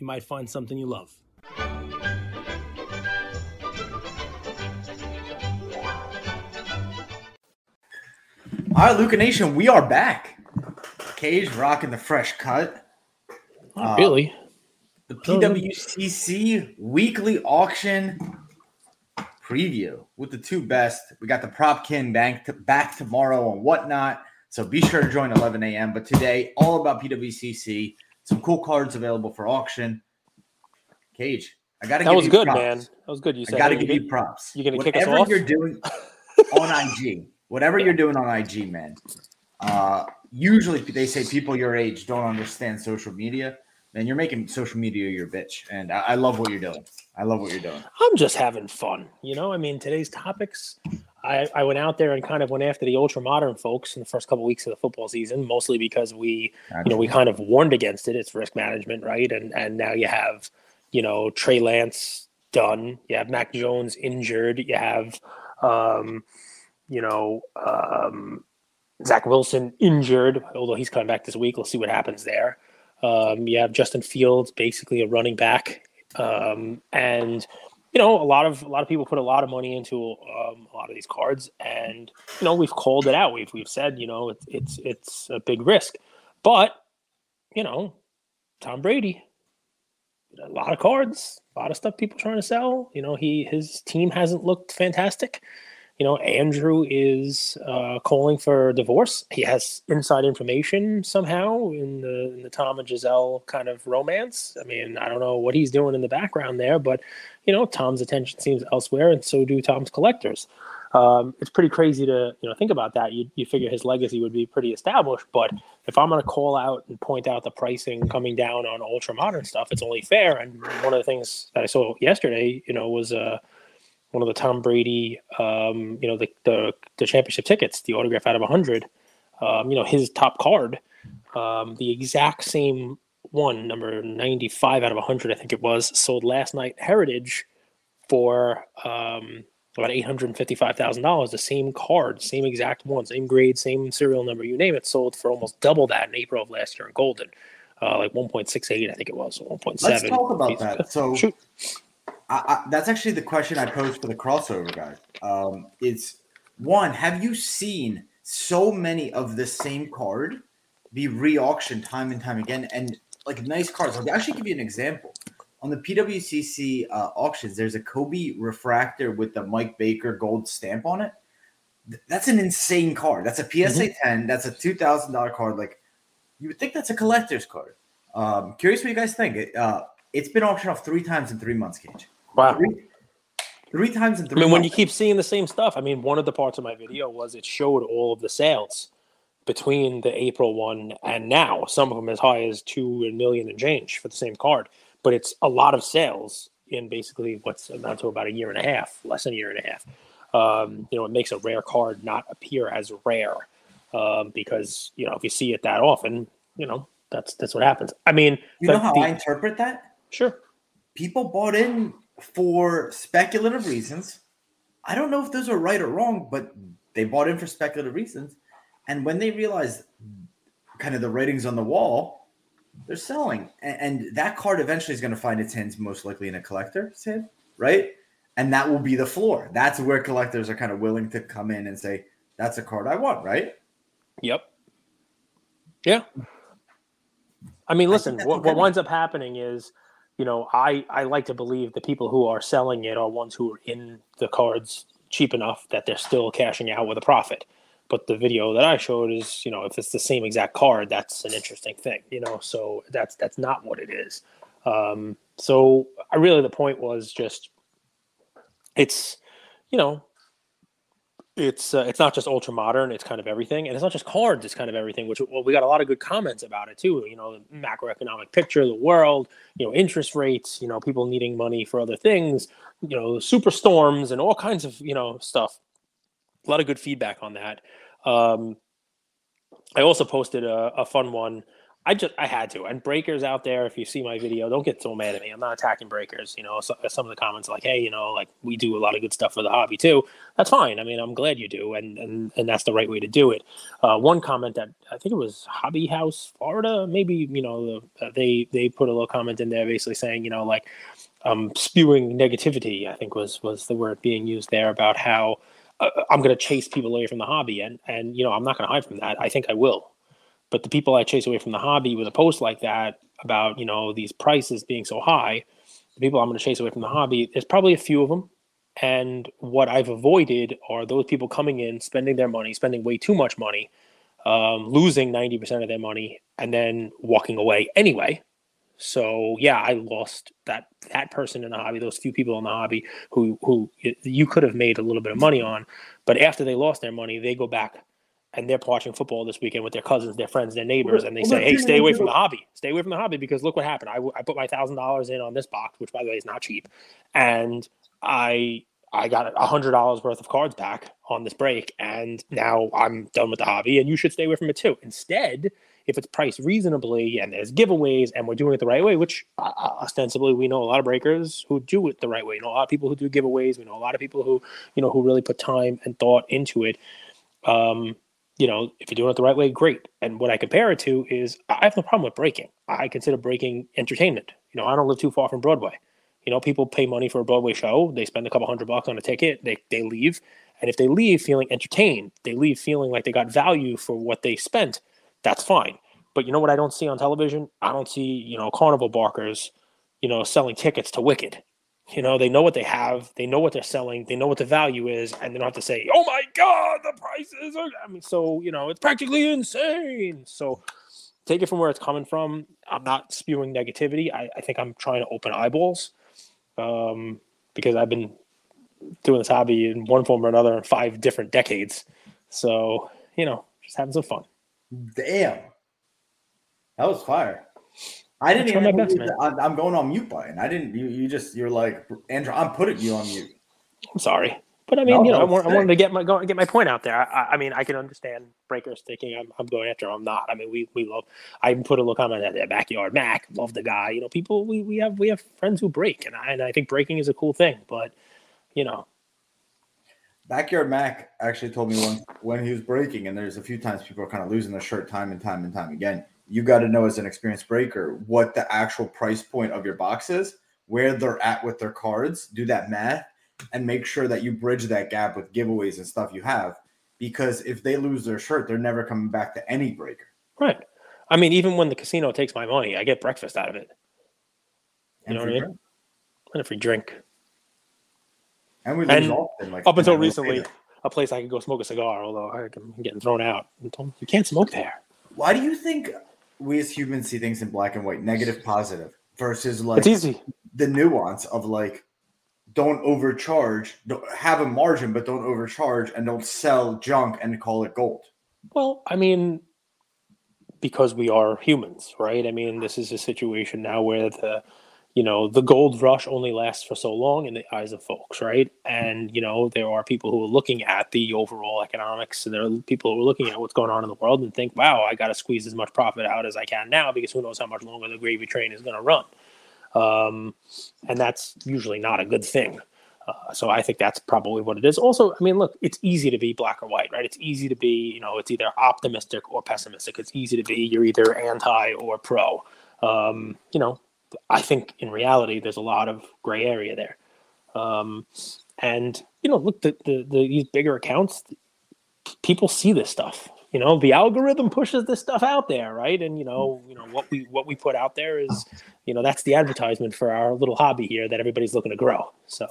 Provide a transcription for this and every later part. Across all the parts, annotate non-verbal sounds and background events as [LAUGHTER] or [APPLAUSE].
You might find something you love. All right, Luca Nation, we are back. Cage rocking the fresh cut. Not really. Uh, the PWCC weekly auction preview with the two best. We got the prop king back, to, back tomorrow and whatnot. So be sure to join 11 a.m. But today, all about PWCC. Some cool cards available for auction. Cage, I got to. Give you props. That was good, props. man. That was good. You said I got to hey, give you you props. You're gonna kick us Whatever off? you're doing [LAUGHS] on IG, whatever you're doing on IG, man. Uh, usually they say people your age don't understand social media. Man, you're making social media your bitch, and I, I love what you're doing. I love what you're doing. I'm just having fun. You know, I mean, today's topics, I, I went out there and kind of went after the ultra modern folks in the first couple weeks of the football season, mostly because we, you know, we kind of warned against it. It's risk management, right? And and now you have, you know, Trey Lance done. You have Mac Jones injured. You have, um, you know, um, Zach Wilson injured. Although he's coming back this week, we'll see what happens there. Um, you have Justin Fields, basically a running back, um, and you know a lot of a lot of people put a lot of money into um, a lot of these cards, and you know we've called it out. We've we've said you know it's it's it's a big risk, but you know Tom Brady, a lot of cards, a lot of stuff people trying to sell. You know he his team hasn't looked fantastic. You know Andrew is uh, calling for divorce. He has inside information somehow in the in the Tom and Gisele kind of romance. I mean I don't know what he's doing in the background there, but you know Tom's attention seems elsewhere, and so do Tom's collectors. Um, it's pretty crazy to you know think about that. You you figure his legacy would be pretty established, but if I'm going to call out and point out the pricing coming down on ultra modern stuff, it's only fair. And one of the things that I saw yesterday, you know, was uh, one of the Tom Brady, um, you know, the, the the championship tickets, the autograph out of hundred. Um, you know, his top card, um, the exact same one, number ninety five out of hundred, I think it was, sold last night Heritage for um, about eight hundred and fifty five thousand dollars. The same card, same exact one, same grade, same serial number, you name it, sold for almost double that in April of last year in Goldin. Uh, like 1.68, I think it was, 1.7. Let's talk about that. So [LAUGHS] Shoot. I, I, that's actually the question I posed for the crossover guys. Um, it's one: Have you seen so many of the same card be re-auctioned time and time again, and like nice cards? I'll actually give you an example. On the PWCC uh, auctions, there's a Kobe refractor with the Mike Baker gold stamp on it. Th- That's an insane card. That's a PSA 10. That's a two thousand dollar card. Like you would think that's a collector's card. Um, curious what you guys think. It, uh, it's been auctioned off three times in three months, Cage. Wow. Three, three times in three. I three mean, when you keep seeing the same stuff, I mean, one of the parts of my video was it showed all of the sales between the April one and now. Some of them as high as two million and change for the same card, but it's a lot of sales in basically what's amount to about a year and a half, less than a year and a half. Um, you know, it makes a rare card not appear as rare um, because you know if you see it that often, you know that's that's what happens. I mean, you know how the- I interpret that? sure. People bought in for speculative reasons. I don't know if those are right or wrong, but they bought in for speculative reasons. And when they realize kind of the ratings on the wall, they're selling. And, and that card eventually is going to find its hands most likely in a collector's hand, right? And that will be the floor. That's where collectors are kind of willing to come in and say, that's a card I want, right? Yep. Yeah. I mean, listen, think that's what, what winds up happening is, you know, I, I like to believe the people who are selling it are ones who are in the cards cheap enough that they're still cashing out with a profit. But the video that I showed is, you know, if it's the same exact card, that's an interesting thing, you know. So that's that's not what it is. Um, so I really the point was just, it's, you know, it's uh, it's not just ultra modern it's kind of everything and it's not just cards it's kind of everything which well, we got a lot of good comments about it too you know the macroeconomic picture of the world you know interest rates you know people needing money for other things you know superstorms and all kinds of you know stuff. A lot of good feedback on that. Um, i also posted a, a fun one I just I had to. And breakers out there, if you see my video, don't get so mad at me. I'm not attacking breakers. You know, so, some of the comments like, "Hey, you know, like we do a lot of good stuff for the hobby too." That's fine. I mean, I'm glad you do, and and and that's the right way to do it. Uh, one comment that I think it was Hobby House Florida, maybe you know, the, uh, they they put a little comment in there, basically saying, you know, like um, spewing negativity. I think was was the word being used there about how. Uh, I'm going to chase people away from the hobby, and and you know I'm not going to hide from that. I think I will but the people I chase away from the hobby with a post like that about you know these prices being so high, the people I'm going to chase away from the hobby, there's probably a few of them. And what I've avoided are those people coming in, spending their money, spending way too much money, um, losing 90% of their money, and then walking away anyway. So yeah, I lost that that person in the hobby, those few people in the hobby who who you could have made a little bit of money on, but after they lost their money, they go back and they're watching football this weekend with their cousins, their friends, their neighbors, and they say, "Hey, stay away from the hobby. Stay away from the hobby because look what happened. I, I put my thousand dollars in on this box, which by the way is not cheap, and I I got a hundred dollars worth of cards back on this break, and now I'm done with the hobby, and you should stay away from it too. Instead, if it's priced reasonably and there's giveaways and we're doing it the right way, which uh, uh, ostensibly we know a lot of breakers who do it the right way. We know a lot of people who do giveaways. We know a lot of people who you know who really put time and thought into it. Um, you know, if you're doing it the right way, great. And what I compare it to is I have no problem with breaking. I consider breaking entertainment. You know, I don't live too far from Broadway. You know, people pay money for a Broadway show. They spend a couple hundred bucks on a ticket. They they leave, and if they leave feeling entertained, they leave feeling like they got value for what they spent. That's fine. But you know what I don't see on television? I don't see you know carnival barkers, you know, selling tickets to Wicked. You know, they know what they have, they know what they're selling, they know what the value is, and they don't have to say, "Oh my God, the prices are." I mean, so you know, it's practically insane. So take it from where it's coming from. I'm not spewing negativity. I, I think I'm trying to open eyeballs um, because I've been doing this hobby in one form or another in five different decades. So you know, just having some fun. Damn, that was fire. I didn't even. Best, I'm, I'm going on mute button. I didn't. You, you just. You're like Andrew. I'm putting you on mute. I'm sorry, but I mean, no, you know, I, want, I, wanted to get my go, get my point out there. I, I, mean, I can understand breakers thinking I'm, I'm going after. I'm not. I mean, we we love. I put a little comment at their backyard. Mac, love the guy. You know, people. We, we have we have friends who break, and I, and I think breaking is a cool thing. But you know, Backyard Mac actually told me once when he was breaking, and there's a few times people are kind of losing their shirt time and time and time again you got to know as an experienced breaker what the actual price point of your box is, where they're at with their cards, do that math, and make sure that you bridge that gap with giveaways and stuff you have. Because if they lose their shirt, they're never coming back to any breaker. Right. I mean, even when the casino takes my money, I get breakfast out of it. You and know what I mean? Drink. And a free drink. And we lose and often, like up until recently, a place I could go smoke a cigar, although I'm getting thrown out. You can't smoke there. Why do you think we as humans see things in black and white, negative, positive, versus like it's easy. the nuance of like don't overcharge, don't have a margin, but don't overcharge and don't sell junk and call it gold. Well, I mean, because we are humans, right? I mean, this is a situation now where the you know the gold rush only lasts for so long in the eyes of folks right and you know there are people who are looking at the overall economics and there are people who are looking at what's going on in the world and think wow i got to squeeze as much profit out as i can now because who knows how much longer the gravy train is going to run um, and that's usually not a good thing uh, so I think that's probably what it is. Also, I mean, look, it's easy to be black or white, right? It's easy to be, you know, it's either optimistic or pessimistic. It's easy to be you're either anti or pro. Um, you know, I think in reality, there's a lot of gray area there. Um, and you know, look, the, the, the these bigger accounts, people see this stuff. You know, the algorithm pushes this stuff out there, right? And you know, you know what we what we put out there is, you know, that's the advertisement for our little hobby here that everybody's looking to grow. So,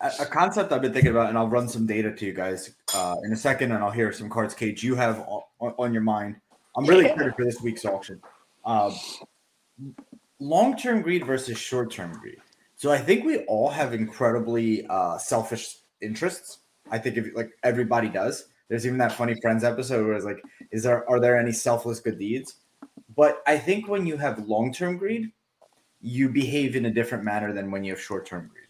a, concept I've been thinking about, and I'll run some data to you guys uh, in a second, and I'll hear some cards, Cage, you have on, on your mind. I'm really yeah. excited for this week's auction. Um, long term greed versus short term greed. So I think we all have incredibly uh, selfish interests. I think if like everybody does. There's even that funny Friends episode where it's like, is there are there any selfless good deeds? But I think when you have long term greed, you behave in a different manner than when you have short term greed.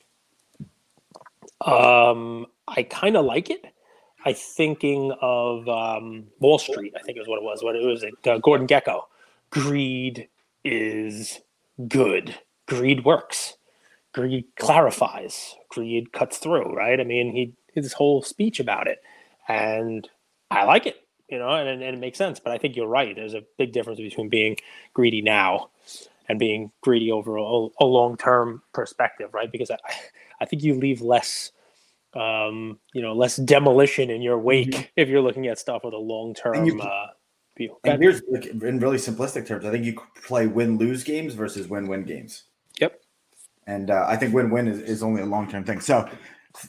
Um, I kind of like it. I thinking of um, Wall Street. I think is what it was. What it was. It uh, Gordon Gekko. Greed is good. Greed works. Greed clarifies. Greed cuts through. Right. I mean, he his whole speech about it, and I like it. You know, and, and it makes sense. But I think you're right. There's a big difference between being greedy now and being greedy over a, a long term perspective, right? Because I, I think you leave less um, you know, less demolition in your wake mm-hmm. if you're looking at stuff with a long term uh, And here's like, in really simplistic terms, I think you play win lose games versus win win games. Yep. And uh, I think win win is, is only a long term thing. So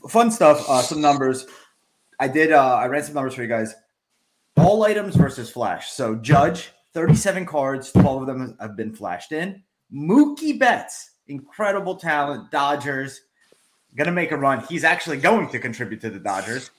fun stuff. Uh, some numbers. I did. Uh, I ran some numbers for you guys. All items versus flash. So Judge, 37 cards, 12 of them have been flashed in. Mookie Betts, incredible talent. Dodgers, gonna make a run. He's actually going to contribute to the Dodgers.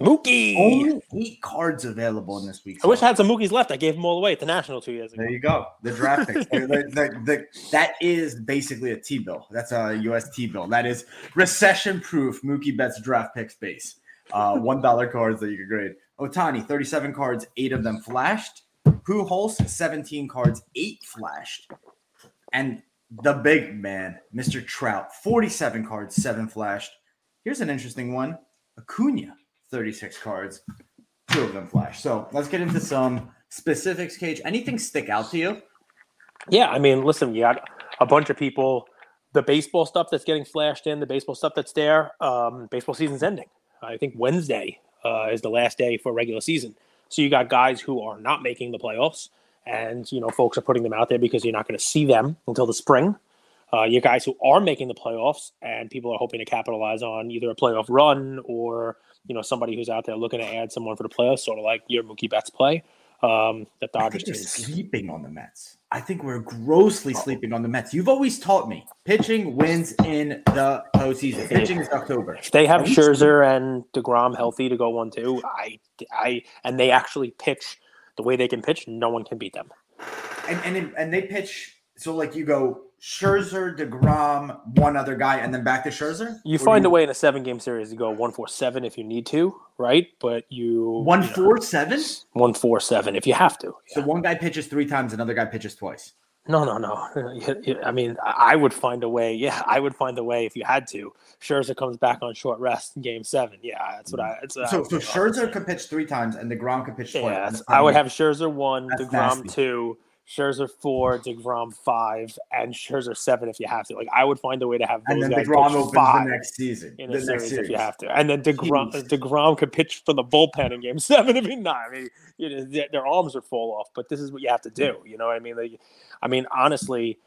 Mookie. Only eight cards available in this week. I wish I had some Mookies left. I gave them all away at the National two years ago. There you go. The draft picks. the, the, the, that is basically a T bill. That's a US T bill. That is recession proof Mookie Betts draft picks base. Uh, one dollar cards that you can grade. Ohtani, 37 cards, eight of them flashed. Pujols, 17 cards, eight flashed. And the big man, Mr. Trout, 47 cards, seven flashed. Here's an interesting one Acuna, 36 cards, two of them flash. So let's get into some specifics, Cage. Anything stick out to you? Yeah, I mean, listen, you got a bunch of people. The baseball stuff that's getting flashed in, the baseball stuff that's there. Um, baseball season's ending. I think Wednesday uh, is the last day for regular season. So you got guys who are not making the playoffs and you know folks are putting them out there because you're not going to see them until the spring. Uh, you guys who are making the playoffs, and people are hoping to capitalize on either a playoff run or you know somebody who's out there looking to add someone for the playoffs, sort of like your Mookie Betts play. Um, the Dodgers are sleeping on the Mets. I think we're grossly sleeping on the Mets. You've always taught me pitching wins in the postseason. Pitching is October. If they have Scherzer and Degrom healthy to go one two, I, I, and they actually pitch the way they can pitch, no one can beat them. And and and they pitch so like you go Scherzer, Degrom, one other guy, and then back to Scherzer. You find you... a way in a seven game series to go one four seven if you need to, right? But you one four seven, one four seven if you have to. Yeah. So one guy pitches three times, another guy pitches twice. No, no, no. [LAUGHS] I mean, I would find a way. Yeah, I would find a way if you had to. Scherzer comes back on short rest in Game Seven. Yeah, that's what I. Mm. That's what so, I so Scherzer could pitch three times, and Degrom could pitch twice. Yeah, I would have Scherzer one, DeGrom nasty. two, Scherzer four, Degrom five, and Scherzer seven if you have to. Like I would find a way to have those and then guys Degrom opens five the next season in a series, series, if you have to, and then Degrom Jeez. Degrom could pitch for the bullpen in Game [LAUGHS] Seven if you not. I mean, you know, their, their arms are fall off, but this is what you have to do. You know what I mean? Like, I mean, honestly.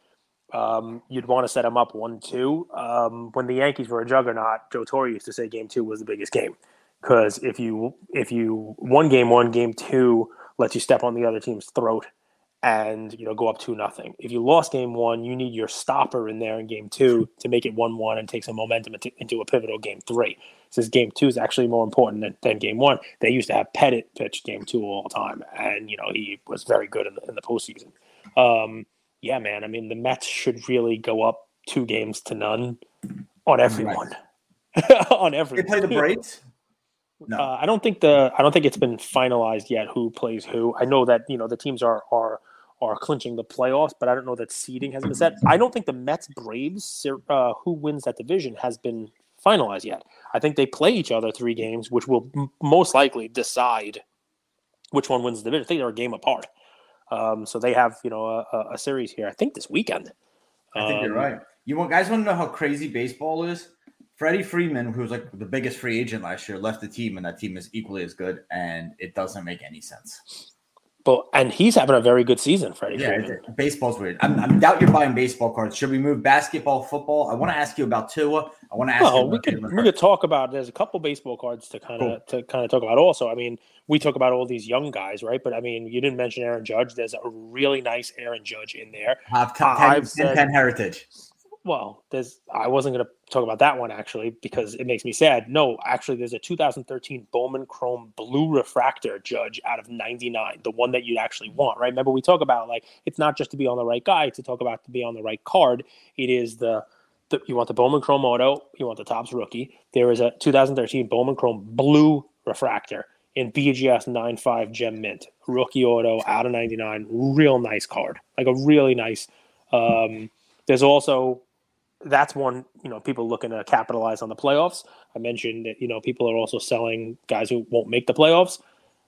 Um, you'd want to set them up one two. Um, when the Yankees were a juggernaut, Joe Torre used to say Game Two was the biggest game because if you if you one game one game two lets you step on the other team's throat and you know go up two nothing. If you lost game one, you need your stopper in there in game two to make it one one and take some momentum into, into a pivotal game three. Since game two is actually more important than, than, game one, they used to have Pettitte pitch game two all the time, and you know he was very good in the, in the postseason. Um, yeah, man. I mean, the Mets should really go up two games to none on everyone. Right. [LAUGHS] on everyone. They play the Braves. No, uh, I don't think the I don't think it's been finalized yet who plays who. I know that you know the teams are are are clinching the playoffs, but I don't know that seeding has been set. I don't think the Mets Braves, uh, who wins that division, has been finalized yet. I think they play each other three games, which will m- most likely decide which one wins the division. I think they're a game apart. Um, so they have you know a, a, series here. I think this weekend. I think um, you're right. You want guys want to know how crazy baseball is? Freddie Freeman, who was like the biggest free agent last year, left the team, and that team is equally as good, and it doesn't make any sense. But and he's having a very good season, Freddie. Yeah, baseball's weird. I'm, I'm doubt you're buying baseball cards. Should we move basketball, football? I want to ask you about Tua. I want to ask. Oh, we could we could talk about. There's a couple baseball cards to kind of cool. to kind of talk about. Also, I mean, we talk about all these young guys, right? But I mean, you didn't mention Aaron Judge. There's a really nice Aaron Judge in there. Have uh, 10, I've said, 10 heritage. Well, there's I wasn't going to talk about that one actually because it makes me sad. No, actually, there's a 2013 Bowman Chrome Blue Refractor Judge out of 99, the one that you'd actually want, right? Remember we talk about like it's not just to be on the right guy, to talk about to be on the right card. It is the, the you want the Bowman Chrome Auto, you want the Topps rookie. There is a 2013 Bowman Chrome Blue Refractor in BGS 95 Gem Mint rookie auto out of 99, real nice card, like a really nice. Um, there's also that's one you know people looking to capitalize on the playoffs. I mentioned that you know people are also selling guys who won't make the playoffs.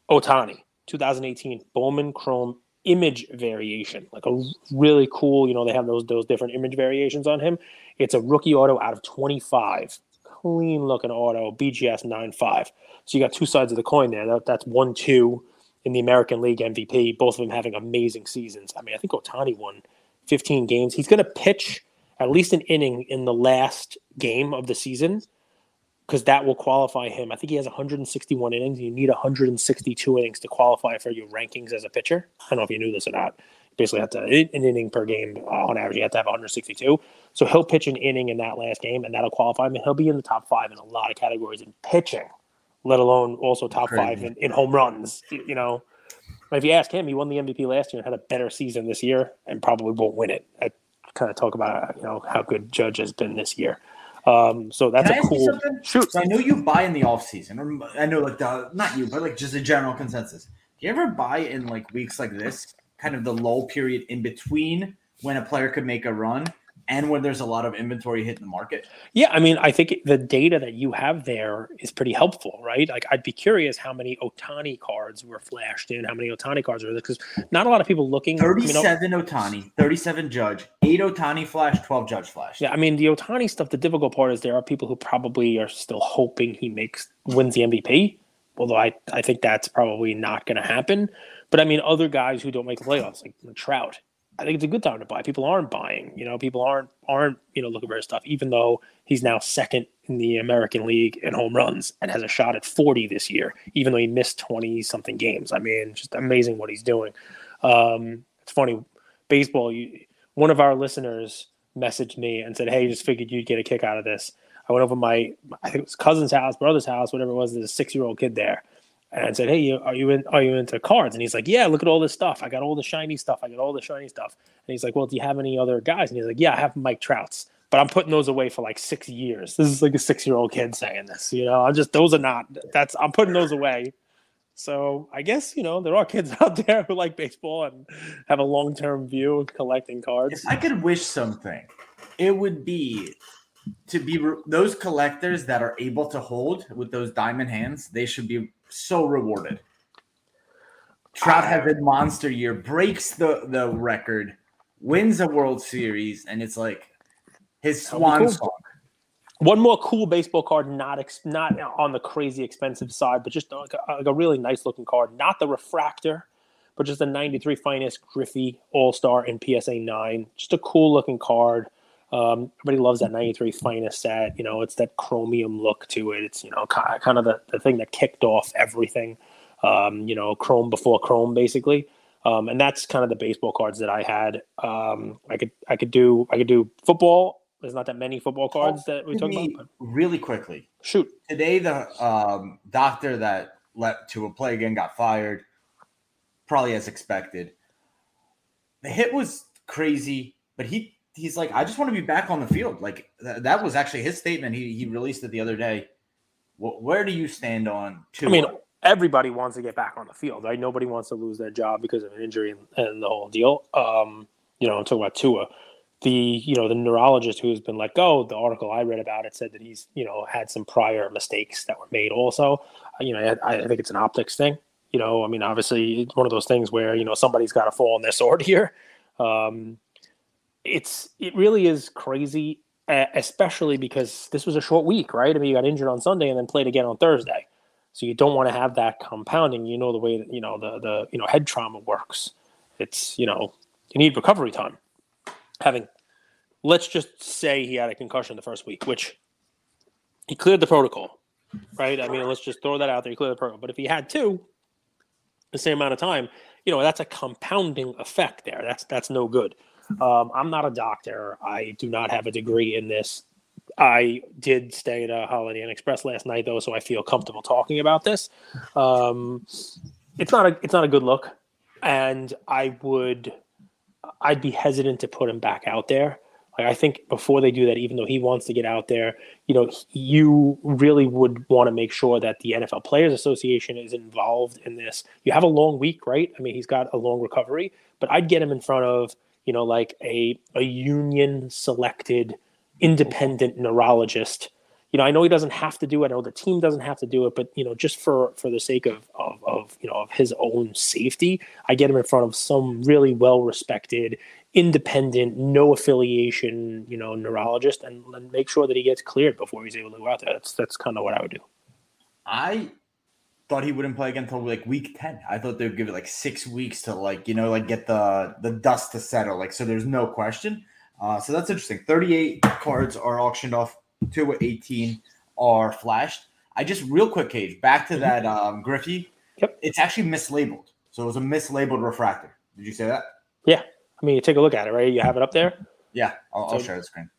Ohtani, 2018 Bowman Chrome image variation, like a really cool. You know they have those those different image variations on him. It's a rookie auto out of 25, clean looking auto, BGS 95. So you got two sides of the coin there. That, that's one two in the American League MVP. Both of them having amazing seasons. I mean, I think Ohtani won 15 games. He's going to pitch at least an inning in the last game of the season because that will qualify him. I think he has 161 innings. You need 162 innings to qualify for your rankings as a pitcher. I don't know if you knew this or not. You basically, have to an inning per game uh, on average. You have to have 162. So he'll pitch an inning in that last game, and that'll qualify him. And he'll be in the top five in a lot of categories in pitching, let alone also top Crazy. five in, in home runs. You know, but if you ask him, he won the MVP last year and had a better season this year, and probably won't win it. I, kind of talk about you know how good Judge has been this year. Um, so that's a cool shoot. So I know you buy in the off season, or I know like the not you, but like just a general consensus. Do you ever buy in like weeks like this, kind of the lull period in between when a player could make a run and when there's a lot of inventory hitting the market? Yeah, I mean, I think the data that you have there is pretty helpful, right? Like, I'd be curious how many Ohtani cards were flashed in, how many Ohtani cards are there, because not a lot of people looking. 37 you know, Ohtani, 37 Judge, 8 Ohtani flash, 12 Judge flash. Yeah, I mean, the Ohtani stuff, the difficult part is there are people who probably are still hoping he makes wins the MVP, although I, I think that's probably not going to happen. But I mean, other guys who don't make the playoffs, like Trout, I think it's a good time to buy. People aren't buying. You know, people aren't aren't you know looking for his stuff. Even though he's now second in the American League in home runs and has a shot at 40 this year, even though he missed 20 something games. I mean, just amazing what he's doing. Um, it's funny, baseball. You, one of our listeners messaged me and said, "Hey, just figured you'd get a kick out of this." I went over my, I think it was cousin's house, brother's house, whatever it was. There's a six year old kid there, and I said, "Hey, are you in? Are you into cards?" And he's like, "Yeah, look at all this stuff. I got all the shiny stuff. I got all the shiny stuff." And he's like, "Well, do you have any other guys?" And he's like, "Yeah, I have Mike Trouts, but I'm putting those away for like six years." This is like a six year old kid saying this. You know, I'm just those are not. That's I'm putting those away. So I guess you know there are kids [LAUGHS] out there who like baseball and have a long term view of collecting cards. If I could wish something, it would be to be re- those collectors that are able to hold with those diamond hands. They should be so rewarded. Trout uh, has a monster year, breaks the the record, wins a World Series, and it's like his swan cool. song. One more cool baseball card, not ex- not on the crazy expensive side, but just like a, like a really nice looking card. Not the refractor, but just a 93 finest Griffey All Star in PSA 9. Just a cool looking card. Um, everybody loves that 93 finest set. You know, it's that chromium look to it. It's, you know, kind of the, the thing that kicked off everything, um, you know, chrome before chrome, basically. Um, and that's kind of the baseball cards that I had. Um, I could, I could do, I could do football. There's not that many football cards oh, that we talk about. Really quickly. Shoot. Today, the um, doctor that let to a play again got fired, probably as expected. The hit was crazy, but he he's like, I just want to be back on the field. Like th- that was actually his statement. He he released it the other day. W- where do you stand on? Tua? I mean, everybody wants to get back on the field, right? Nobody wants to lose their job because of an injury and, and the whole deal. Um, you know, I'm talking about Tua. The you know the neurologist who's been let go. The article I read about it said that he's you know had some prior mistakes that were made. Also, uh, you know, I, I think it's an optics thing. You know, I mean, obviously, it's one of those things where you know somebody's got to fall on their sword [LAUGHS] here. Um, it's it really is crazy, especially because this was a short week, right? I mean, you got injured on Sunday and then played again on Thursday, so you don't want to have that compounding. You know the way that you know the the you know head trauma works. It's you know you need recovery time. Having, let's just say he had a concussion the first week, which he cleared the protocol, right? I mean, let's just throw that out there. He cleared the protocol, but if he had two, the same amount of time, you know, that's a compounding effect there. That's that's no good. Um, I'm not a doctor. I do not have a degree in this. I did stay at a Holiday Inn Express last night, though, so I feel comfortable talking about this. Um, it's not a it's not a good look, and I would I'd be hesitant to put him back out there. Like I think before they do that, even though he wants to get out there, you know, you really would want to make sure that the NFL Players Association is involved in this. You have a long week, right? I mean, he's got a long recovery, but I'd get him in front of, you know, like a a union selected independent neurologist. You know, I know he doesn't have to do it. I know the team doesn't have to do it, but you know, just for for the sake of of, of you know of his own safety, I get him in front of some really well respected, independent, no affiliation, you know, neurologist, and, and make sure that he gets cleared before he's able to go out there. That's that's kind of what I would do. I thought he wouldn't play again until like week 10. I thought they'd give it like six weeks to like, you know, like get the the dust to settle. Like, so there's no question. Uh, so that's interesting. 38 cards are auctioned off, two 18 are flashed. I just real quick, Cage, back to mm-hmm. that um, Griffey. Yep. It's actually mislabeled. So it was a mislabeled refractor. Did you say that? Yeah. I mean, you take a look at it, right? You have it up there. Yeah, I'll, so, I'll share the screen.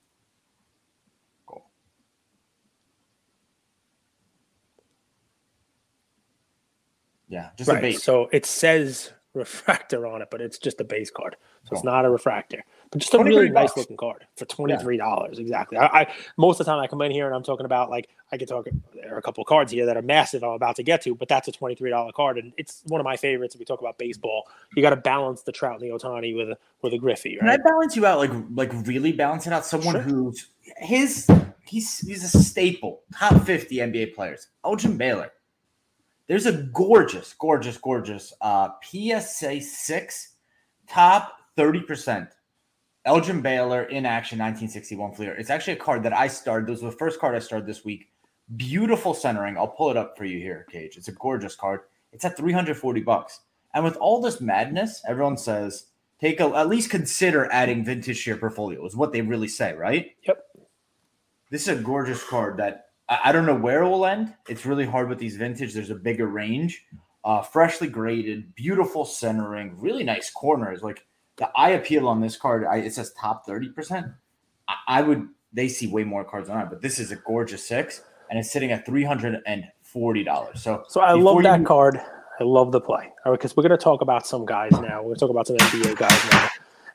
Yeah, just right. a base. So it says refractor on it, but it's just a base card. So cool. it's not a refractor but just a really nice looking card for twenty three dollars. Yeah. Exactly. I, I, most of the time I come in here and I'm talking about like I could talk. There are a couple of cards here that are massive. I'm about to get to, but that's a twenty three dollar card, and it's one of my favorites. If we talk about baseball, you got to balance the Trout and the Ohtani with a with a Griffey. Right? Can I balance you out like like really balance it out? Someone sure. who's his he's he's a staple, top fifty NBA players. Elgin Baylor. There's a gorgeous, gorgeous, gorgeous uh, PSA six top thirty percent Elgin Baylor in action 1961 Fleer. It's actually a card that I started. This was the first card I started this week. Beautiful centering. I'll pull it up for you here, Cage. It's a gorgeous card. It's at 340 bucks. And with all this madness, everyone says take a at least consider adding vintage to your portfolio. Is what they really say, right? Yep. This is a gorgeous card that I, I don't know where it will end. It's really hard with these vintage. There's a bigger range. Uh, freshly graded, beautiful centering, really nice corners. Like the eye appeal on this card, I, it says top 30%. I, I, would, they see way more cards on it, but this is a gorgeous six and it's sitting at $340. So, so I love that you, card. I love the play. All right, because we're going to talk about some guys now. We're going to talk about some NBA guys now.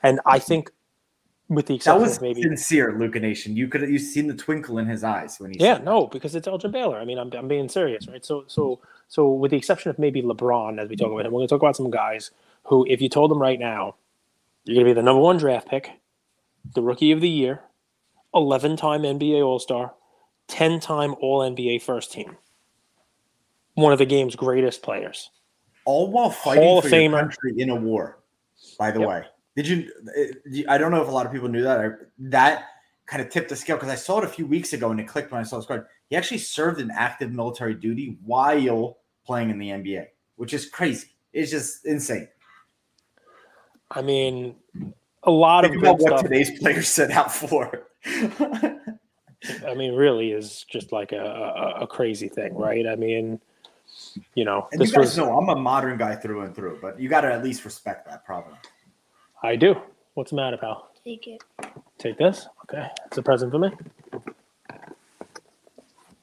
And I think with the exception that was maybe sincere, Luca Nation. You could have you seen the twinkle in his eyes when he Yeah, no, because it's Elgin Baylor. I mean, I'm, I'm being serious, right? So so so with the exception of maybe LeBron as we talk about him, we're gonna talk about some guys who, if you told them right now, you're going to be the number one draft pick, the rookie of the year, 11 time NBA All Star, 10 time All NBA first team. One of the game's greatest players. All while fighting Hall for your Famer. country in a war, by the yep. way. Did eh, you? I don't know if a lot of people knew that. I, that kind of tipped the scale because I saw it a few weeks ago and it clicked when I saw this card. He actually served in active military duty while playing in the NBA, which is crazy. It's just insane. I mean, a lot Think of about what stuff. today's players set out for. [LAUGHS] I mean, really is just like a, a, a, crazy thing, right? I mean, you know, and this you guys was, know I'm a modern guy through and through, but you got to at least respect that problem. I do. What's the matter, pal? Take it. Take this. Okay, it's a present for me.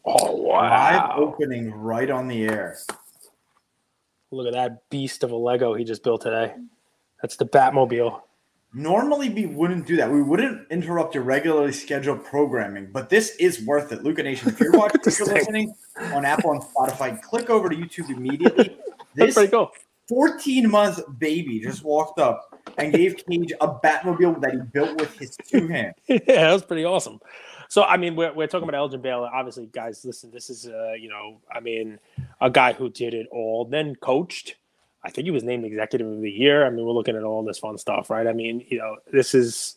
Oh wow! Live opening right on the air. Look at that beast of a Lego he just built today. That's the Batmobile. Normally, we wouldn't do that. We wouldn't interrupt your regularly scheduled programming, but this is worth it. Luca Nation, if you're watching, if [LAUGHS] you're listening on Apple and Spotify, click over to YouTube immediately. [LAUGHS] This 14 month baby just walked up and gave Cage a Batmobile that he built with his two [LAUGHS] hands. yeah, that was pretty awesome. So, I mean, we're, we're talking about Elgin Baylor. Obviously, guys, listen, this is, uh, you know, I mean, a guy who did it all, then coached I think he was named executive of the year. I mean, we're looking at all this fun stuff, right? I mean, you know, this is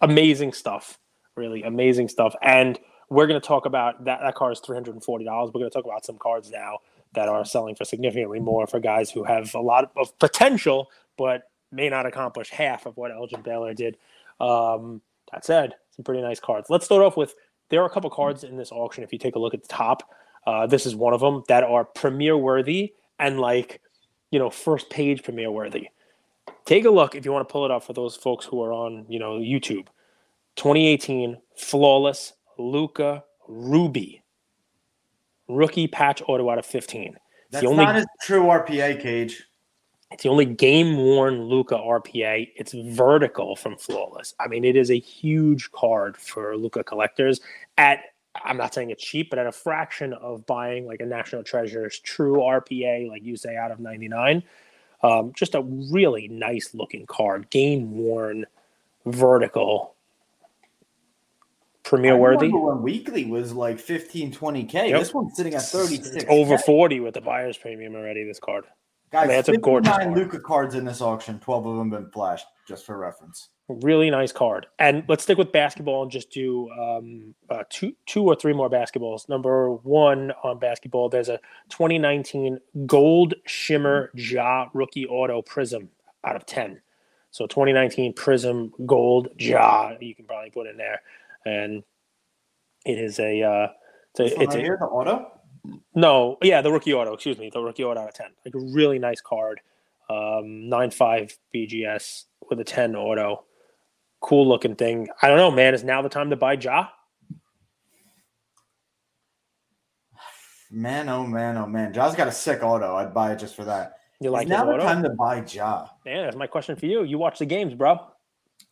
amazing stuff, really amazing stuff. And we're going to talk about that. That car is three hundred and forty dollars. We're going to talk about some cards now that are selling for significantly more for guys who have a lot of potential, but may not accomplish half of what Elgin Baylor did. Um, that said, some pretty nice cards. Let's start off with there are a couple cards in this auction. If you take a look at the top, uh, this is one of them that are premier worthy and like you know, first page premiere worthy. take a look if you want to pull it up for those folks who are on, you know, YouTube. 2018 flawless Luka Ruby rookie patch auto out of 15. That's the only, not his true RPA cage. It's the only game worn Luka RPA. It's vertical from Flawless. I mean, it is a huge card for Luka collectors at I'm not saying it's cheap, but at a fraction of buying like a National Treasure's true RPA, like you say, out of 99. Um, just a really nice looking card, game worn, vertical, premier worthy. When weekly was like 15, 20k. Yep. This one's sitting at 36. It's over 40 with the buyer's premium already. This card. Guys, that's a gorgeous nine Luka cards in this auction. 12 of them been flashed, just for reference. Really nice card. And let's stick with basketball and just do um, uh, two, two or three more basketballs. Number one on basketball, there's a 2019 Gold Shimmer Ja Rookie Auto Prizm out of 10. So 2019 Prizm Gold Ja, you can probably put in there, and it is a. Uh, it's a, it's right a, here, the auto. No, yeah, the rookie auto. Excuse me, the rookie auto out of ten. Like a really nice card. Um, nine five BGS with a ten auto. Cool looking thing. I don't know, man. Is now the time to buy Ja? Man, oh man, oh man. Ja's got a sick auto. I'd buy it just for that. You like now the time to buy Ja? Man, that's my question for you. You watch the games, bro.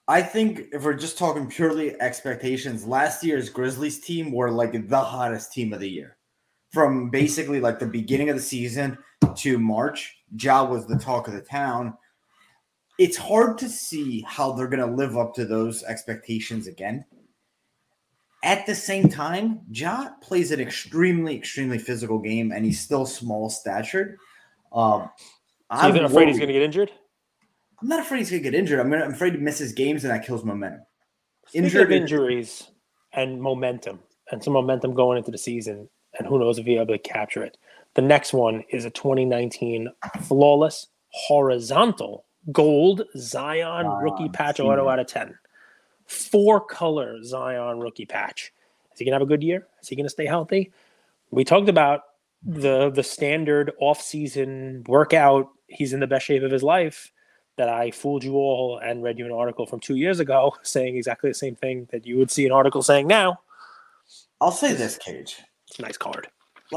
I think if we're just talking purely expectations, last year's Grizzlies team were like the hottest team of the year from basically like the beginning of the season to March, Ja was the talk of the town. It's hard to see how they're going to live up to those expectations again. At the same time, Ja plays an extremely, extremely physical game, and he's still small statured. Um, so I'm afraid he's going to get injured. I'm not afraid he's going to get injured. I'm, gonna, I'm afraid he misses games, and that kills momentum. Injured injuries and momentum, and some momentum going into the season and who knows if he'll be able to capture it. The next one is a 2019 flawless horizontal gold Zion rookie patch auto out of 10. Four color Zion rookie patch. Is he gonna have a good year? Is he gonna stay healthy? We talked about the the standard off-season workout. He's in the best shape of his life. That I fooled you all and read you an article from two years ago [LAUGHS] saying exactly the same thing that you would see an article saying now. I'll say this, Cage. It's a nice card.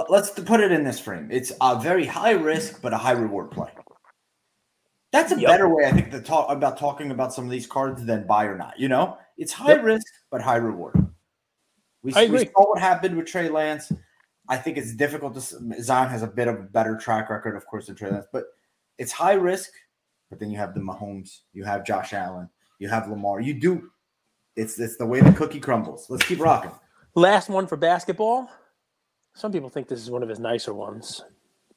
Let's put it in this frame. It's a very high risk but a high reward play. That's a yep. better way, I think, to talk about talking about some of these cards than buy or not. You know, it's high yep. risk but high reward. We, we saw what happened with Trey Lance. I think it's difficult to. Zion has a bit of a better track record, of course, than Trey Lance, but it's high risk. But then you have the Mahomes, you have Josh Allen, you have Lamar. You do. It's it's the way the cookie crumbles. Let's keep rocking. Last one for basketball. Some people think this is one of his nicer ones.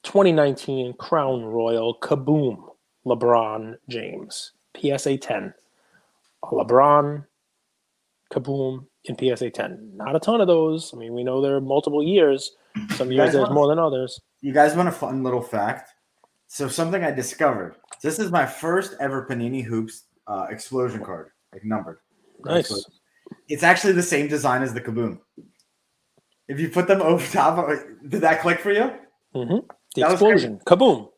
2019 Crown Royal Kaboom LeBron James PSA 10. LeBron Kaboom in PSA 10. Not a ton of those. I mean, we know there are multiple years. Some years there's more than others. You guys want a fun little fact? So something I discovered. This is my first ever Panini Hoops uh, explosion card, like numbered. Nice. It's actually the same design as the Kaboom. If you put them over top of did that click for you? Mm-hmm. The that explosion. Kaboom.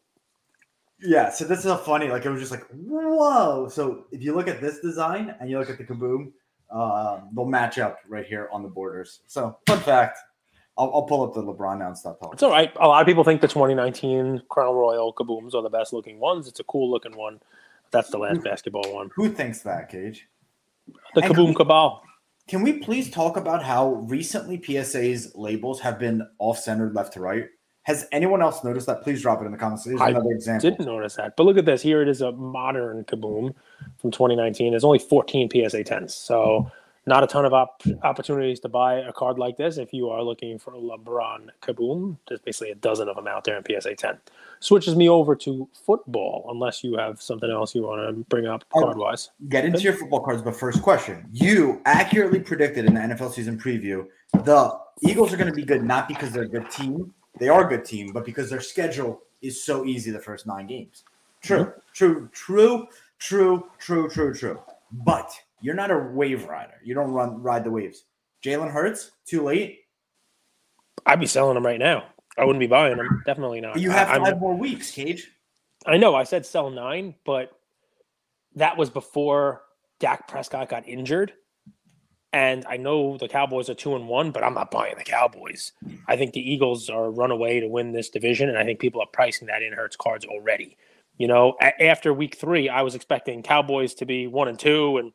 Yeah, so this is a funny, like it was just like, whoa. So if you look at this design and you look at the kaboom, uh, they'll match up right here on the borders. So fun fact. I'll, I'll pull up the LeBron now and stop talking. It's all right. A lot of people think the 2019 Crown Royal kabooms are the best looking ones. It's a cool looking one. That's the last who, basketball one. Who thinks that, Cage? The and Kaboom Cabal. Can we please talk about how recently PSA's labels have been off centered left to right? Has anyone else noticed that? Please drop it in the comments. Here's I another example. Didn't notice that, but look at this. Here it is, a modern Kaboom from 2019. There's only 14 PSA 10s, so not a ton of op- opportunities to buy a card like this if you are looking for LeBron Kaboom. There's basically a dozen of them out there in PSA 10. Switches me over to football, unless you have something else you want to bring up card wise. Get into your football cards, but first question. You accurately predicted in the NFL season preview the Eagles are going to be good not because they're a good team, they are a good team, but because their schedule is so easy the first nine games. True, mm-hmm. true, true, true, true, true, true. But you're not a wave rider. You don't run ride the waves. Jalen Hurts, too late. I'd be selling them right now. I wouldn't be buying them. Definitely not. You have I, 5 I'm, more weeks, Cage. I know. I said sell nine, but that was before Dak Prescott got injured. And I know the Cowboys are two and one, but I'm not buying the Cowboys. I think the Eagles are runaway to win this division, and I think people are pricing that in Hurts cards already. You know, a- after week three, I was expecting Cowboys to be one and two, and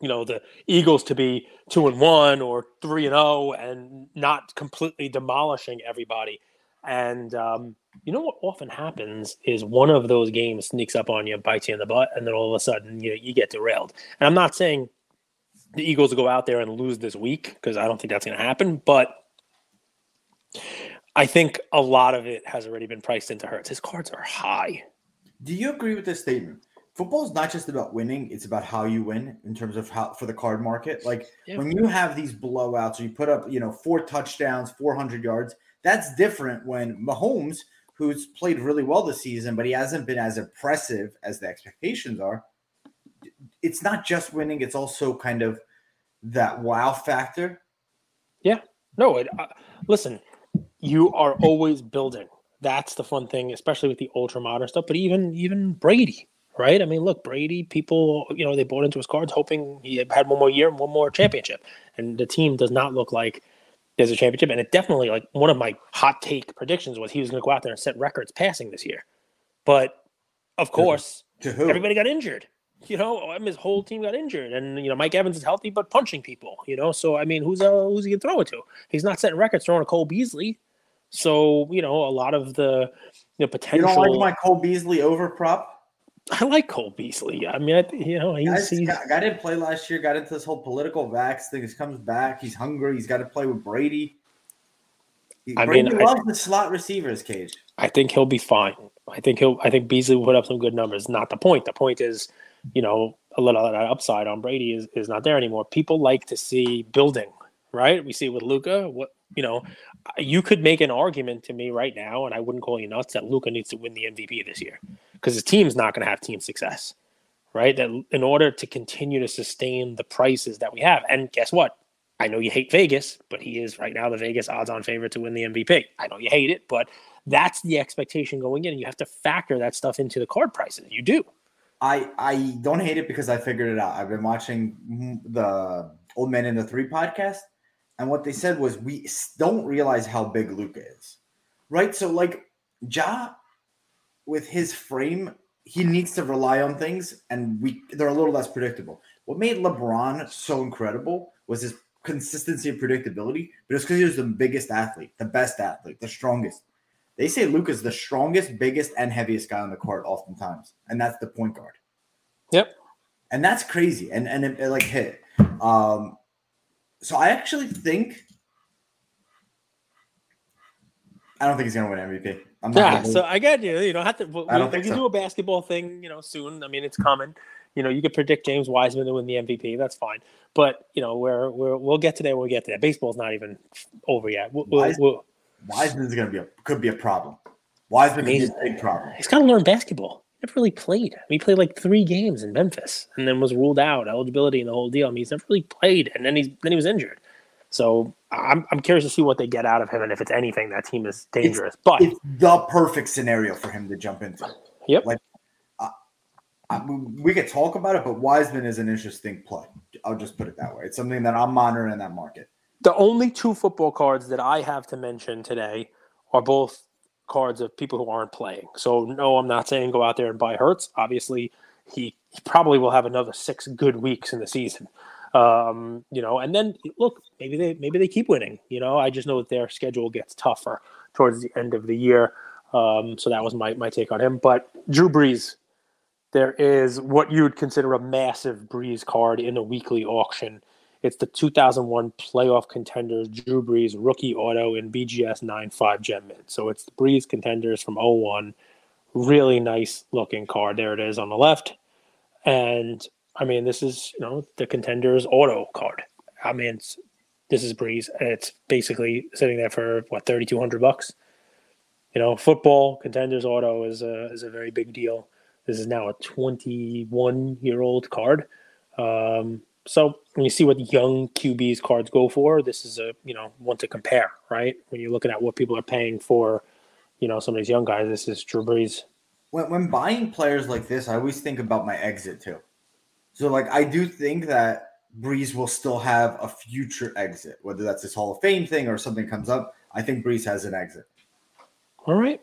you know the Eagles to be two and one or three and zero, and not completely demolishing everybody. And um, you know what often happens is one of those games sneaks up on you, bites you in the butt, and then all of a sudden you you get derailed. And I'm not saying the Eagles will go out there and lose this week because I don't think that's going to happen, but I think a lot of it has already been priced into Hurts. His cards are high. Do you agree with this statement? Football is not just about winning; it's about how you win in terms of how for the card market. Like Yeah. when you have these blowouts, or you put up, you know, four touchdowns, four hundred yards. That's different when Mahomes, who's played really well this season, but he hasn't been as impressive as the expectations are. It's not just winning; it's also kind of that wow factor. Yeah. No, it, uh, listen, you are always building. That's the fun thing, especially with the ultra modern stuff. But even even Brady, right? I mean, look, Brady. People, you know, they bought into his cards, hoping he had one more year and one more championship, and the team does not look like there's a championship. And it definitely, like, one of my hot take predictions was he was going to go out there and set records passing this year. But of course, To who? everybody got injured. You know, I mean, his whole team got injured, and you know, Mike Evans is healthy but punching people. You know, so I mean, who's uh, who's he gonna throw it to? He's not setting records throwing to Cole Beasley. So you know, a lot of the you know you potential. don't like my Cole Beasley over prop? I like Cole Beasley. I mean, I, you know, he's, he's guy didn't play last year. Got into this whole political vax thing. He comes back. He's hungry. He's got to play with Brady. I Brady mean, I- loves the slot receivers cage. I think he'll be fine. I think he'll. I think Beasley will put up some good numbers. Not the point. The point is, you know, a little of that upside on Brady is, is not there anymore. People like to see building, right? We see it with Luka. What you know, you could make an argument to me right now, and I wouldn't call you nuts that Luka needs to win the MVP this year because his team's not going to have team success, right? That in order to continue to sustain the prices that we have, and guess what? I know you hate Vegas, but he is right now the Vegas odds-on favorite to win the MVP. I know you hate it, but that's the expectation going in, and you have to factor that stuff into the card prices. You do. I I don't hate it because I figured it out. I've been watching mm, the Old Man and the Three podcast, and what they said was we don't realize how big Luka is, right? So like Ja, with his frame, he needs to rely on things, and we they're a little less predictable. What made LeBron so incredible was his consistency and predictability, but it's because he was the biggest athlete, the best athlete, the strongest. They say Luka's the strongest, biggest, and heaviest guy on the court oftentimes, and that's the point guard. Yep. And that's crazy, and and it, it, like hit. Um, so I actually think I don't think he's gonna win MVP. I'm not Yeah, so I get you. You know, have to. We, I don't we think can so. do a basketball thing, you know, soon. I mean, it's coming. You know, you could predict James Wiseman to win the MVP. That's fine. But you know, we're, we're we'll get to there. when we get to that. Baseball's not even over yet. We'll, we'll, Wise- we'll, Wiseman's gonna be a could be a problem. Wiseman be Amazing. a big problem. he's got to learn basketball. He never really played. I mean, he played like three games in Memphis, and then was ruled out, eligibility and the whole deal. I mean, he's never really played, and then he's then he was injured. So I'm I'm curious to see what they get out of him, and if it's anything, that team is dangerous. but It's the perfect scenario for him to jump into. Yep. Like, uh, I, I, we could talk about it, but Wiseman is an interesting play. I'll just put it that way. It's something that I'm monitoring in that market. The only two football cards that I have to mention today are both cards of people who aren't playing. So no, I'm not saying go out there and buy Hurts. Obviously, he, he probably will have another six good weeks in the season. Um, you know, and then look, maybe they maybe they keep winning. You know, I just know that their schedule gets tougher towards the end of the year. Um, so that was my my take on him. But Drew Brees, there is what you would consider a massive Brees card in a weekly auction. It's the 2001 playoff contenders Drew Brees rookie auto in BGS 95 Gem Mint. So it's the Brees contenders from 01. Really nice looking card. There it is on the left. And I mean, this is, you know, the contenders auto card. I mean, this is Brees. And it's basically sitting there for what, 3,200 bucks? You know, football contenders auto is a, is a very big deal. This is now a 21 year old card. Um, so when you see what young QBs cards go for, this is a you know one to compare, right? When you're looking at what people are paying for, you know, some of these young guys, this is Drew Brees. when, when buying players like this, I always think about my exit too. So like I do think that Brees will still have a future exit, whether that's this Hall of Fame thing or something comes up. I think Brees has an exit. All right.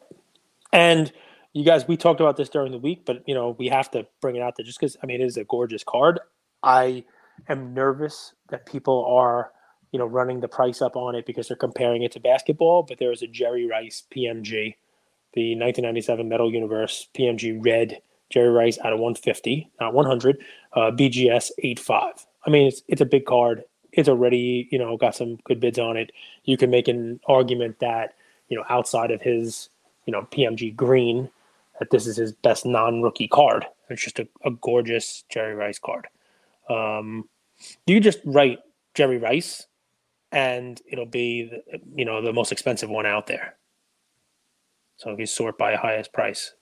And you guys, we talked about this during the week, but you know, we have to bring it out there just because I mean it is a gorgeous card. I am nervous that people are, you know, running the price up on it because they're comparing it to basketball, but there is a Jerry Rice PMG, the 1997 Metal Universe PMG red Jerry Rice out of 150, not 100, uh, BGS 85. I mean, it's it's a big card. It's already, you know, got some good bids on it. You can make an argument that, you know, outside of his, you know, PMG green, that this is his best non-rookie card. It's just a, a gorgeous Jerry Rice card. Um, you just write Jerry Rice, and it'll be the, you know the most expensive one out there. So if you sort by highest price,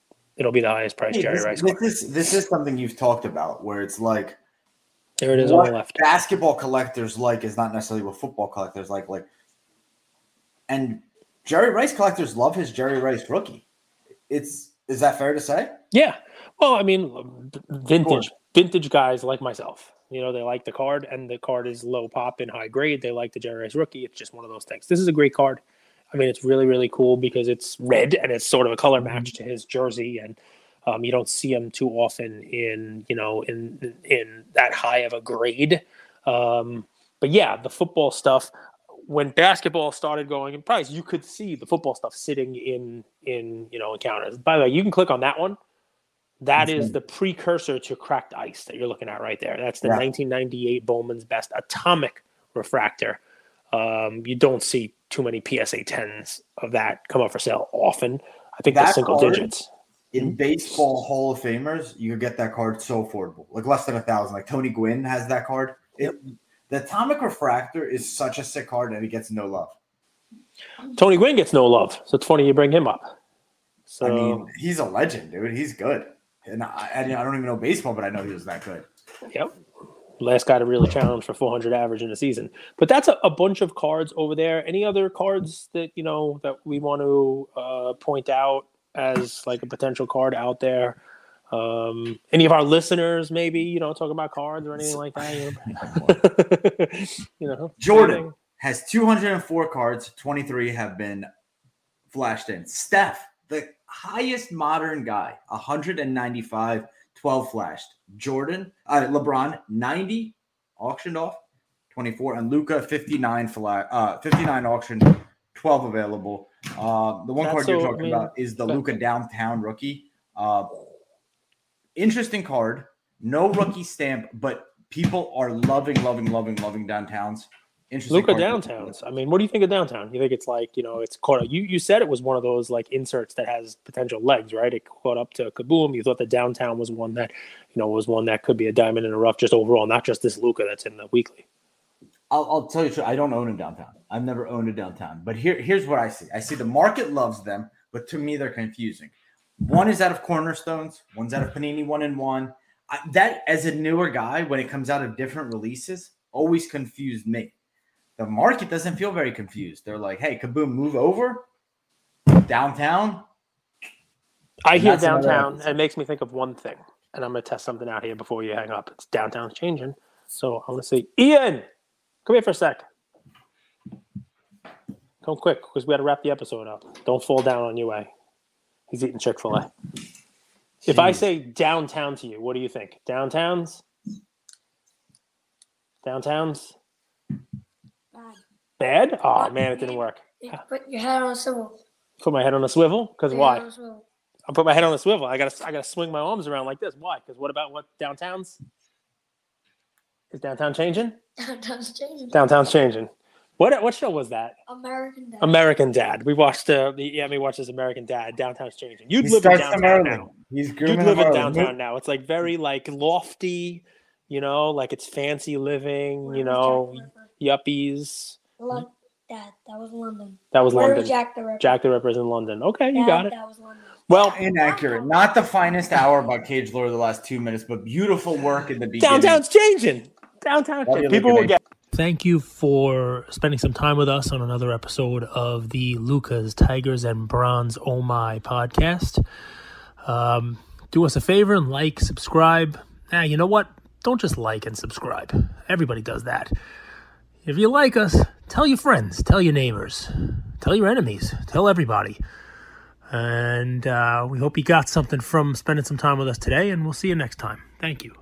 it'll be the highest price hey, Jerry this, Rice. This card. is this is something you've talked about where it's like there it is on the left. Basketball collectors like is not necessarily what football collectors like. Like, and Jerry Rice collectors love his Jerry Rice rookie. It's is that fair to say? Yeah. Well, I mean, vintage vintage guys like myself. You know, they like the card, and the card is low pop and high grade. They like the Jerry Rice rookie. It's just one of those things. This is a great card. I mean, it's really really cool because it's red and it's sort of a color match to his jersey, and um, you don't see him too often in you know in in that high of a grade. Um, but yeah, the football stuff. When basketball started going in price, you could see the football stuff sitting in in you know encounters. By the way, you can click on that one. That That's is the precursor to cracked ice that you're looking at right there. That's the yeah. 1998 Bowman's Best atomic refractor. Um, you don't see too many PSA 10s of that come up for sale often. I think that single card, digits in mm-hmm. baseball Hall of Famers, you get that card so affordable, like less than a thousand. Like Tony Gwynn has that card. It, the Atomic Refractor is such a sick card, and he gets no love. Tony Gwynn gets no love, so it's funny you bring him up. So I mean, he's a legend, dude. He's good, and I, I don't even know baseball, but I know he was that good. Yep, last guy to really challenge for 400 average in a season. But that's a, a bunch of cards over there. Any other cards that you know that we want to uh, point out? as like a potential card out there. Um, any of our listeners, maybe you know, talking about cards or anything like that. [LAUGHS] You know, Jordan anything. has 204 cards. 23 have been flashed in. Steph, the highest modern guy, 195, 12 flashed. Jordan, uh, LeBron, 90 auctioned off, 24, and Luka 59 flat, uh, 59 auctioned, 12 available. Uh, the one That's card you're talking I mean, about is the Luka Downtown rookie. Uh, interesting card. No rookie stamp, but people are loving, loving, loving, loving downtowns. Interesting. Luka Downtowns. I mean, what do you think of downtown? You think it's like you know, it's caught. Up. You you said it was one of those like inserts that has potential legs, right? It caught up to Kaboom. You thought the downtown was one that you know was one that could be a diamond in the rough, just overall, not just this Luka that's in the weekly. I'll, I'll tell you, I don't own a downtown. I've never owned a downtown. But here, here's what I see. I see the market loves them, but to me, they're confusing. One is out of Cornerstones. One's out of Panini One and One. I, that, as a newer guy, when it comes out of different releases, always confused me. The market doesn't feel very confused. They're like, "Hey, Kaboom, move over downtown." I hear downtown, and it makes me think of one thing. And I'm going to test something out here before you hang up. It's downtown's changing. So I'm going to say, Ian, Come here for a sec. Come quick, because we got to wrap the episode up. Don't fall down on your way. He's eating Chick Fil A. If I say downtown to you, what do you think? Downtowns? Downtowns? Bad. Bad? Oh man, it didn't work. Put your head on a swivel. Put my head on a swivel? Because why? I put my head on a swivel. I gotta I gotta swing my arms around like this. Why? Because what about what downtowns? Is downtown changing? Downtown's changing. Downtown's changing. What what show was that? American Dad. American Dad. We watched uh, the yeah, we watched this American Dad. Downtown's changing. You'd live in downtown now. He's You'd live in downtown now. It's like very like lofty, you know, like it's fancy living, Where you know, yuppies. London. Dad, that was London. That was Where London. Jack the Ripper. Jack the Ripper's in London. Okay, you got it. That was London. Well, inaccurate. Not the finest hour by Cage Lord the last two minutes, but beautiful work in the beginning. Downtown's changing downtown. People will get. Thank you for spending some time with us on another episode of the Lucas Tigers and Bronze Oh My podcast. Um, do us a favor and like, subscribe. Ah, you know what? Don't just like and subscribe. Everybody does that. If you like us, tell your friends, tell your neighbors, tell your enemies, tell everybody. And uh, we hope you got something from spending some time with us today, and we'll see you next time. Thank you.